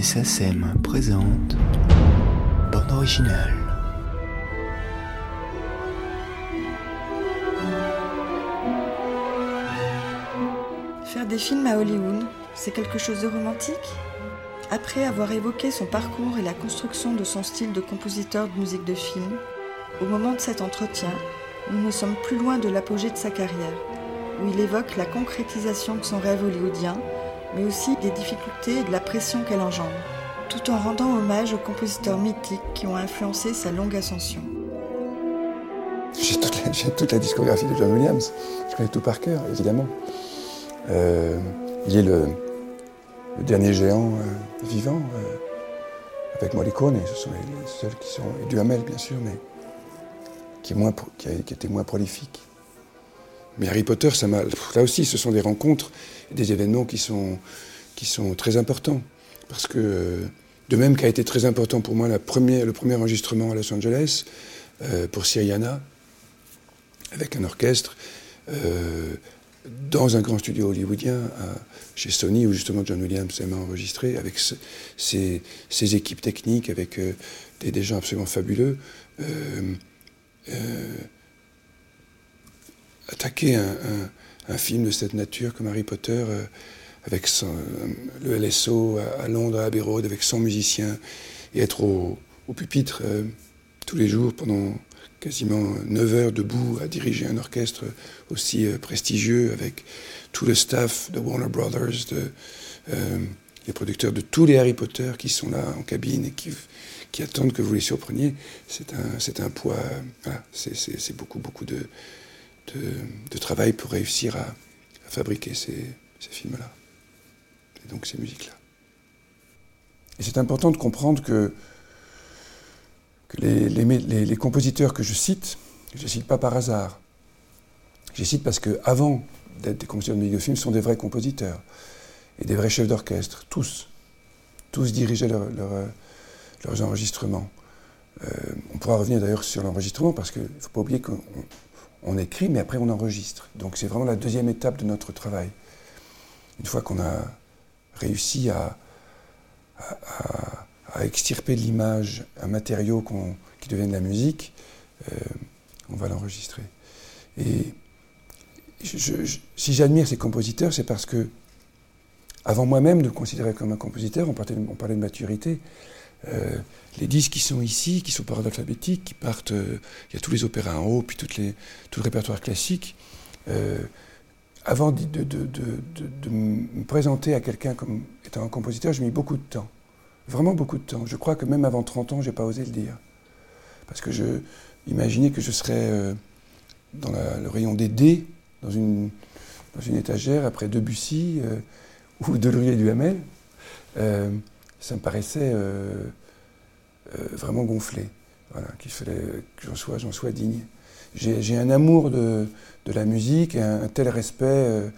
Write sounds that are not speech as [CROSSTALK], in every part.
Musée SACEM présente Bande originale. Faire des films à Hollywood, c'est quelque chose de romantique? Après avoir évoqué son parcours et la construction de son style de compositeur de musique de film, au moment de cet entretien, nous ne sommes plus loin de l'apogée de sa carrière, où il évoque la concrétisation de son rêve hollywoodien, mais aussi des difficultés et de la pression qu'elle engendre, tout en rendant hommage aux compositeurs mythiques qui ont influencé sa longue ascension. J'ai toute, la, discographie de John Williams. Je connais tout par cœur, évidemment. Euh, il est le, le dernier géant euh, vivant, euh, avec Morricone, ce sont les, seuls qui sont. Et Duhamel, bien sûr, mais qui, a, qui était moins prolifique. Mais Harry Potter, ça m'a. Là aussi, ce sont des rencontres, des événements qui sont, très importants. Parce que, de même qu'a été très important pour moi le premier enregistrement à Los Angeles, euh, pour Syriana, avec un orchestre, euh, dans un grand studio hollywoodien, chez Sony, où justement John Williams m'a enregistré, avec ses, équipes techniques, avec euh, des, gens absolument fabuleux. Attaquer un, film de cette nature comme Harry Potter, euh, avec euh, le LSO à, Londres, à Abbey Road, avec 100 musiciens, et être au, pupitre euh, tous les jours pendant quasiment 9 heures debout à diriger un orchestre aussi prestigieux, avec tout le staff de Warner Brothers, les producteurs de tous les Harry Potter qui sont là en cabine et qui, attendent que vous les surpreniez, c'est un, un poids, c'est beaucoup, beaucoup de, de, travail pour réussir à, fabriquer ces, films-là, et donc ces musiques-là. Et c'est important de comprendre que, que les, compositeurs que je cite, je ne cite pas par hasard. Je les cite parce qu'avant d'être des compositeurs de musique de film, sont des vrais compositeurs et des vrais chefs d'orchestre, tous. Tous dirigeaient leur- leur, leurs enregistrements. Euh, on pourra revenir d'ailleurs sur l'enregistrement parce qu'il ne faut pas oublier qu'on on- écrit, mais après on enregistre. Donc c'est vraiment la deuxième étape de notre travail. Une fois qu'on a réussi à, extirper de l'image un matériau qui devient de la musique, euh, on va l'enregistrer. Et si j'admire ces compositeurs, c'est parce que, avant moi-même de me considérer comme un compositeur, on parlait de maturité, euh, les disques qui sont ici, qui sont par ordre alphabétique, qui partent, euh, il y a tous les opéras en haut, puis tout le répertoire classique. euh, avant de, me présenter à quelqu'un comme étant un compositeur, j'ai mis beaucoup de temps. Vraiment beaucoup de temps. Je crois que même avant 30 ans, je n'ai pas osé le dire. Parce que je imaginais que je serais dans le rayon des dés, dans une, étagère, après Debussy ou Delorier et Duhamel. Ça me paraissait euh, euh, vraiment gonflé. Voilà, qu'il fallait que j'en sois, j'en sois digne. J'ai un amour de, la musique, un, un tel respect,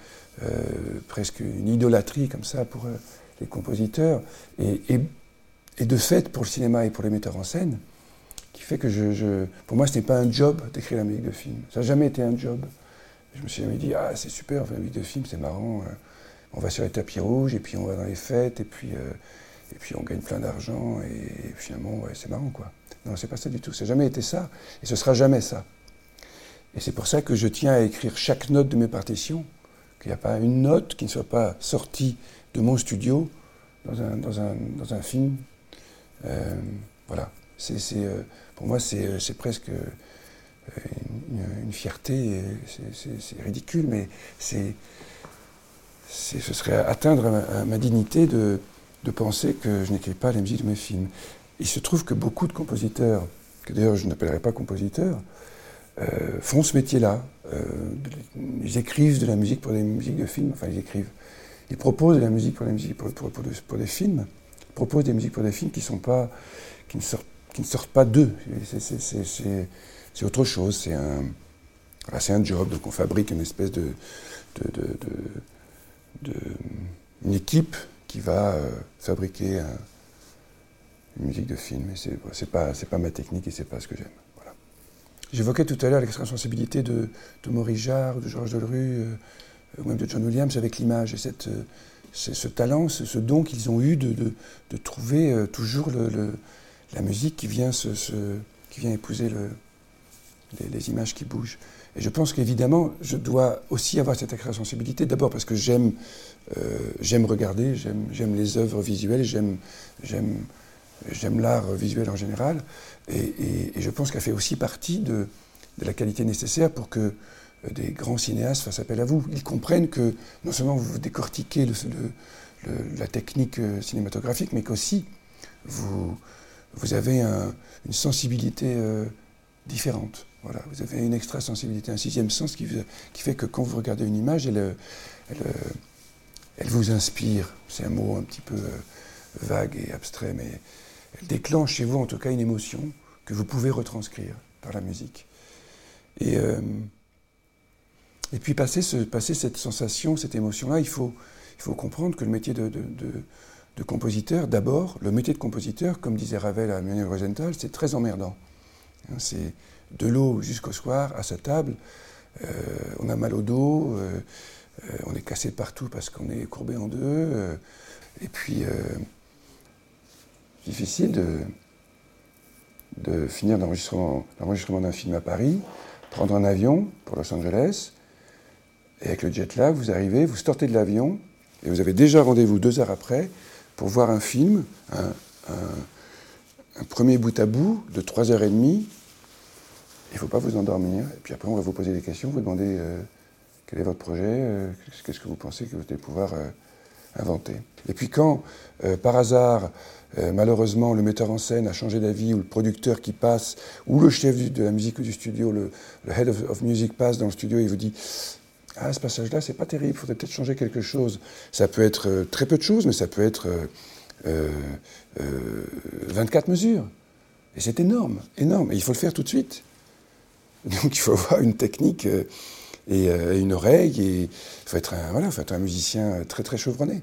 euh, presque une idolâtrie comme ça pour les compositeurs, et, de fait pour le cinéma et pour les metteurs en scène, qui fait que je, pour moi ce n'est pas un job d'écrire la musique de film. Ça n'a jamais été un job. Je me suis jamais dit, ah c'est super, la musique de film, c'est marrant, euh, on va sur les tapis rouges, et puis on va dans les fêtes, et puis, et puis on gagne plein d'argent, et, finalement, c'est marrant quoi. Non, c'est pas ça du tout, ça n'a jamais été ça, et ce sera jamais ça. Et c'est pour ça que je tiens à écrire chaque note de mes partitions, qu'il n'y a pas une note qui ne soit pas sortie de mon studio dans un, dans un, dans un film. Euh, voilà. C'est, euh, pour moi, c'est, euh, presque une, fierté. C'est, ridicule, mais c'est, ce serait atteindre ma, ma dignité de, de penser que je n'écris pas la musique de mes films. Il se trouve que beaucoup de compositeurs, que d'ailleurs je n'appellerai pas compositeurs, euh, font ce métier-là. Euh, ils écrivent de la musique pour des musiques de films. Enfin, ils écrivent. Ils proposent de la musique pour des musiques films. Ils proposent des musiques pour des films qui ne sortent, pas d'eux. C'est- autre chose. C'est un, job. Donc on fabrique une espèce de- de- une équipe qui va euh, fabriquer un- une musique de film. Et c'est pas, c'est pas ma technique et c'est pas ce que j'aime. Voilà. J'évoquais tout à l'heure l'extra-sensibilité de, de Maurice Jarre, de Georges Delerue, euh, ou même de John Williams avec l'image et cette, euh, c'est ce talent, ce, don qu'ils ont eu de, de, trouver toujours le, la musique qui vient, se, qui vient épouser le, les, images qui bougent. Et je pense qu'évidemment, je dois aussi avoir cette sensibilité, d'abord parce que j'aime euh, j'aime regarder, j'aime les œuvres visuelles, j'aime l'art visuel en général, et, je pense qu'elle fait aussi partie de, de, la qualité nécessaire pour que euh, des grands cinéastes fassent appel à vous. Ils comprennent que non seulement vous décortiquez la technique euh, cinématographique, mais qu'aussi vous, vous avez une sensibilité différente. Voilà, vous avez une extra-sensibilité, un sixième sens qui, fait que quand vous regardez une image, elle, elle, vous inspire. C'est un mot un petit peu euh, vague et abstrait, mais elle déclenche chez vous en tout cas une émotion que vous pouvez retranscrire par la musique. Et, euh, puis passer, ce, passer cette sensation, cette émotion-là, il faut, comprendre que le métier de, compositeur, d'abord, le métier de compositeur, comme disait Ravel à Manuel Rosenthal, c'est très emmerdant. Hein, de l'eau jusqu'au soir à sa table. Euh, on a mal au dos, euh, euh, on est cassé partout parce qu'on est courbé en deux. et puis, difficile de, de finir l'enregistrement d'un film à Paris, prendre un avion pour Los Angeles, et avec le jet lag, vous arrivez, vous sortez de l'avion, et vous avez déjà rendez-vous deux heures après pour voir un film, un, un premier bout à bout de trois heures et demie, il ne faut pas vous endormir. Et puis après, on va vous poser des questions, vous demander euh, quel est votre projet, euh, qu'est-ce que vous pensez que vous allez pouvoir euh, inventer. Et puis quand, par hasard, malheureusement, le metteur en scène a changé d'avis, ou le producteur qui passe, ou le chef de la musique du studio, le, head of, music passe dans le studio et vous dit Ah, ce passage-là, c'est pas terrible, il faudrait peut-être changer quelque chose. Ça peut être très peu de choses, mais ça peut être 24 mesures. Et c'est énorme, énorme. Et il faut le faire tout de suite. Donc il faut avoir une technique euh, euh, et une oreille, et il faut être un, voilà, faut être un musicien très très chevronné.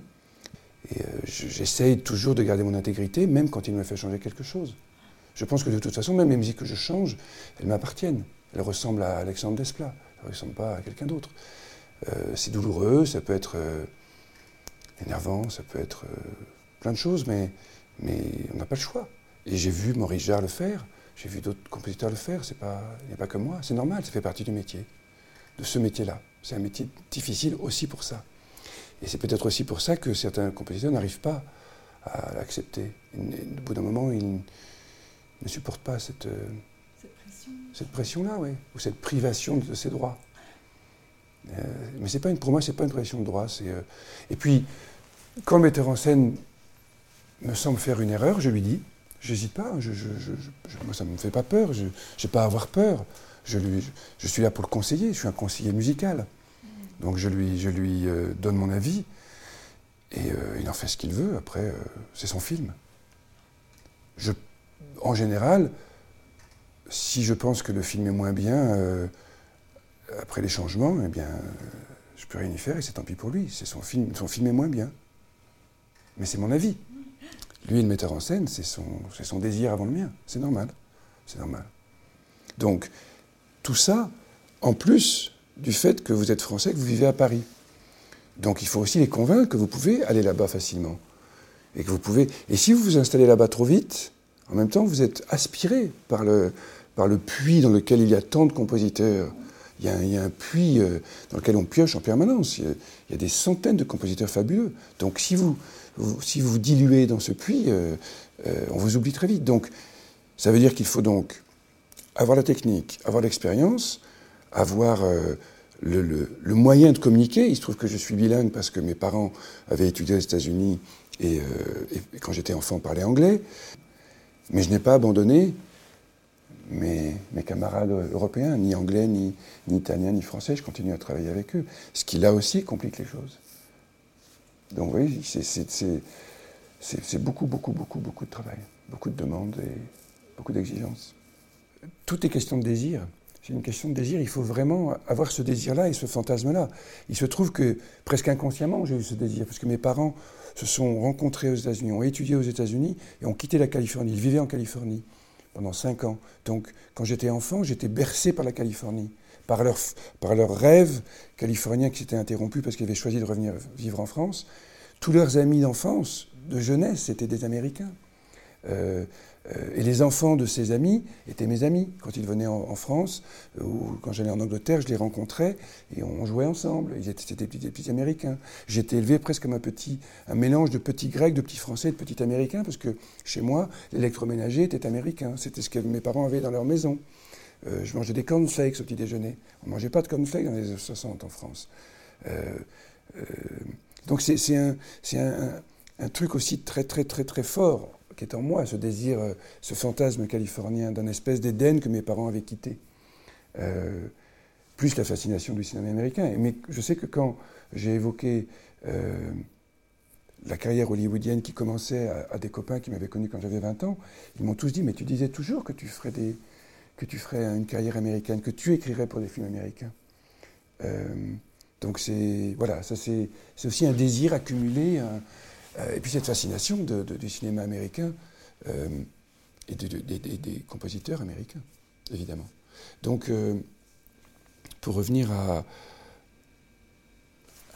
Et euh, j'essaye toujours de garder mon intégrité, même quand il me fait changer quelque chose. Je pense que de toute façon, même les musiques que je change, elles m'appartiennent. Elles ressemblent à Alexandre Desplat, elles ne ressemblent pas à quelqu'un d'autre. c'est douloureux, ça peut être énervant, ça peut être plein de choses, mais, mais on n'a pas le choix. Et j'ai vu Maurice Jarre le faire. J'ai vu d'autres compositeurs le faire, il n'y a pas que moi, c'est normal, ça fait partie du métier, de ce métier-là. C'est un métier difficile aussi pour ça. Et c'est peut-être aussi pour ça que certains compositeurs n'arrivent pas à l'accepter. Au bout d'un moment, ils ne supportent pas cette, euh, cette pression-là, oui, ou cette privation de ses droits. Euh, mais c'est pas une, pour moi, ce n'est pas une pression de droit. Euh, et puis, quand le metteur en scène me semble faire une erreur, je lui dis, J'hésite pas, je, moi ça ne me fait pas peur, je n'ai pas à avoir peur. Je, je, suis là pour le conseiller, je suis un conseiller musical. Donc je lui, je euh, donne mon avis et euh, il en fait ce qu'il veut, après euh, c'est son film. Je, en général, si je pense que le film est moins bien, après les changements, eh bien, je peux rien y faire et c'est tant pis pour lui. Son film est moins bien. Mais c'est mon avis. Lui, le metteur en scène, c'est son, désir avant le mien. C'est normal. C'est normal. Donc, tout ça, en plus du fait que vous êtes français, que vous vivez à Paris. Donc, il faut aussi les convaincre que vous pouvez aller là-bas facilement. Et que vous pouvez. Et si vous vous installez là-bas trop vite, en même temps, vous êtes aspiré par le puits dans lequel il y a tant de compositeurs. Il y a un, puits euh, dans lequel on pioche en permanence. Il y, a, des centaines de compositeurs fabuleux. Donc, si vous, si vous vous diluez dans ce puits, euh, euh, on vous oublie très vite. Donc, ça veut dire qu'il faut donc avoir la technique, avoir l'expérience, avoir le, moyen de communiquer. Il se trouve que je suis bilingue parce que mes parents avaient étudié aux États-Unis et, quand j'étais enfant, parlaient anglais. Mais je n'ai pas abandonné mes, camarades européens, ni anglais, ni, ni italiens, ni français. Je continue à travailler avec eux. Ce qui, là aussi, complique les choses. Donc oui, c'est beaucoup, beaucoup, beaucoup, beaucoup de travail, beaucoup de demandes et beaucoup d'exigences. Tout est question de désir. C'est une question de désir. Il faut vraiment avoir ce désir-là et ce fantasme-là. Il se trouve que presque inconsciemment, j'ai eu ce désir, parce que mes parents se sont rencontrés aux États-Unis, ont étudié aux États-Unis et ont quitté la Californie. Ils vivaient en Californie pendant cinq ans. Donc, quand j'étais enfant, j'étais bercé par la Californie par leur, par leur rêve californien qui s'était interrompu parce qu'ils avaient choisi de revenir vivre en France. tous leurs amis d'enfance, de jeunesse, étaient des Américains. Euh, et les enfants de ces amis étaient mes amis. Quand ils venaient en, France euh, ou quand j'allais en Angleterre, je les rencontrais et on jouait ensemble. Ils étaient, des, petits, Américains. J'étais élevé presque comme un petit, un mélange de petits Grecs, de petits Français de petits Américains, parce que chez moi, l'électroménager était américain. C'était ce que mes parents avaient dans leur maison. Euh, je mangeais des cornflakes au petit déjeuner. On ne mangeait pas de cornflakes dans les années 60 en France. donc c'est un, un, un truc aussi très très très très fort qui est en moi, ce désir, euh, ce fantasme californien d'un espèce d'Éden que mes parents avaient quitté. Euh, plus la fascination du cinéma américain. Mais je sais que quand j'ai évoqué euh, la carrière hollywoodienne qui commençait à, des copains qui m'avaient connu quand j'avais 20 ans, ils m'ont tous dit Mais tu disais toujours que tu ferais, des, que tu ferais une carrière américaine, que tu écrirais pour des films américains. donc c'est voilà, c'est aussi un désir accumulé, et puis cette fascination du cinéma américain euh, et des compositeurs américains, évidemment. Donc, euh, pour revenir à,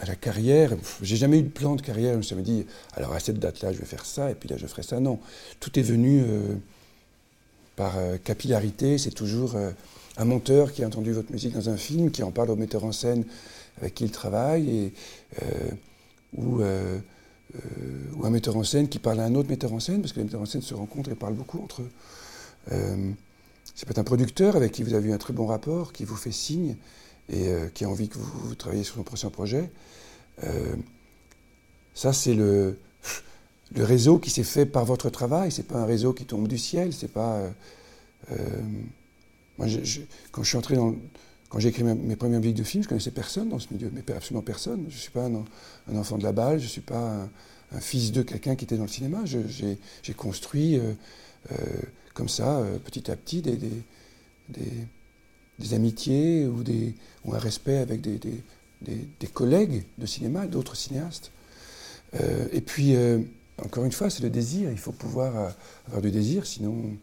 la carrière, j'ai jamais eu de plan de carrière. Je me suis dit, alors à cette date-là, je vais faire ça, et puis là, je ferai ça. Non, tout est venu par capillarité. C'est toujours un monteur qui a entendu votre musique dans un film, qui en parle au metteur en scène avec qui il travaille, ou euh, ou un metteur en scène qui parle à un autre metteur en scène, parce que les metteurs en scène se rencontrent et parlent beaucoup entre eux. Euh, c'est peut-être un producteur avec qui vous avez eu un très bon rapport, qui vous fait signe et euh, qui a envie que vous, travailliez sur son prochain projet. ça, c'est le, le réseau qui s'est fait par votre travail. C'est pas un réseau qui tombe du ciel. C'est pas. moi, quand je suis entré dans, quand j'ai écrit mes, premières musiques de films, je connaissais personne dans ce milieu, mais absolument personne. Je ne suis pas un, enfant de la balle, je ne suis pas un, fils de quelqu'un qui était dans le cinéma. J'ai construit euh, euh, comme ça, euh, petit à petit, des, amitiés ou un respect avec des, collègues de cinéma, d'autres cinéastes. et puis, encore une fois, c'est le désir. Il faut pouvoir avoir du désir, sinon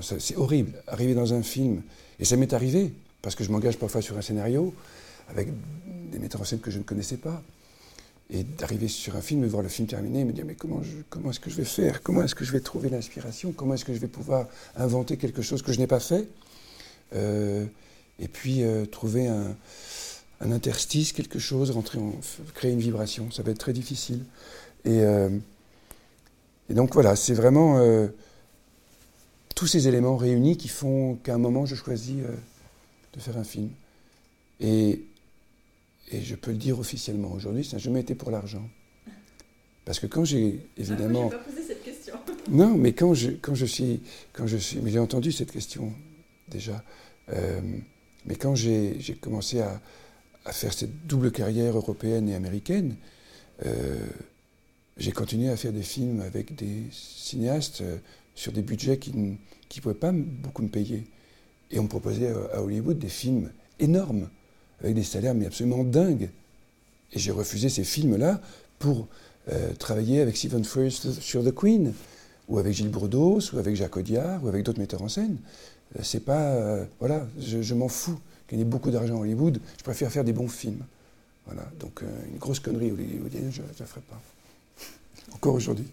c'est horrible. Arriver dans un film, et ça m'est arrivé, parce que je m'engage parfois sur un scénario avec des metteurs en scène que je ne connaissais pas. Et d'arriver sur un film et voir le film terminé et me dire mais comment, comment est-ce que je vais faire? Comment est-ce que je vais trouver l'inspiration? Comment est-ce que je vais pouvoir inventer quelque chose que je n'ai pas fait? Euh, Et puis euh, trouver un, interstice, quelque chose, rentrer en, créer une vibration. Ça va être très difficile. Et, euh, et donc voilà, c'est vraiment tous ces éléments réunis qui font qu'à un moment je choisis de faire un film. Et, et je peux le dire officiellement aujourd'hui, ça n'a jamais été pour l'argent. Parce que quand j'ai évidemment. Ah, pas posé cette question. [LAUGHS] Non, mais quand je, quand je suis. Quand je suis mais j'ai entendu cette question déjà. Euh, mais quand j'ai commencé à, à, faire cette double carrière européenne et américaine, euh, j'ai continué à faire des films avec des cinéastes euh, sur des budgets qui ne pouvaient pas beaucoup me payer. Et on me proposait à Hollywood des films énormes, avec des salaires mais absolument dingues. Et j'ai refusé ces films-là pour euh, travailler avec Stephen Frears sur The Queen, ou avec Gilles Bourdos, ou avec Jacques Audiard, ou avec d'autres metteurs en scène. Euh, c'est pas. Euh, voilà, je, m'en fous. Gagner beaucoup d'argent à Hollywood, je préfère faire des bons films. Voilà, donc une grosse connerie hollywoodienne, je ne la ferai pas. [LAUGHS] Encore aujourd'hui.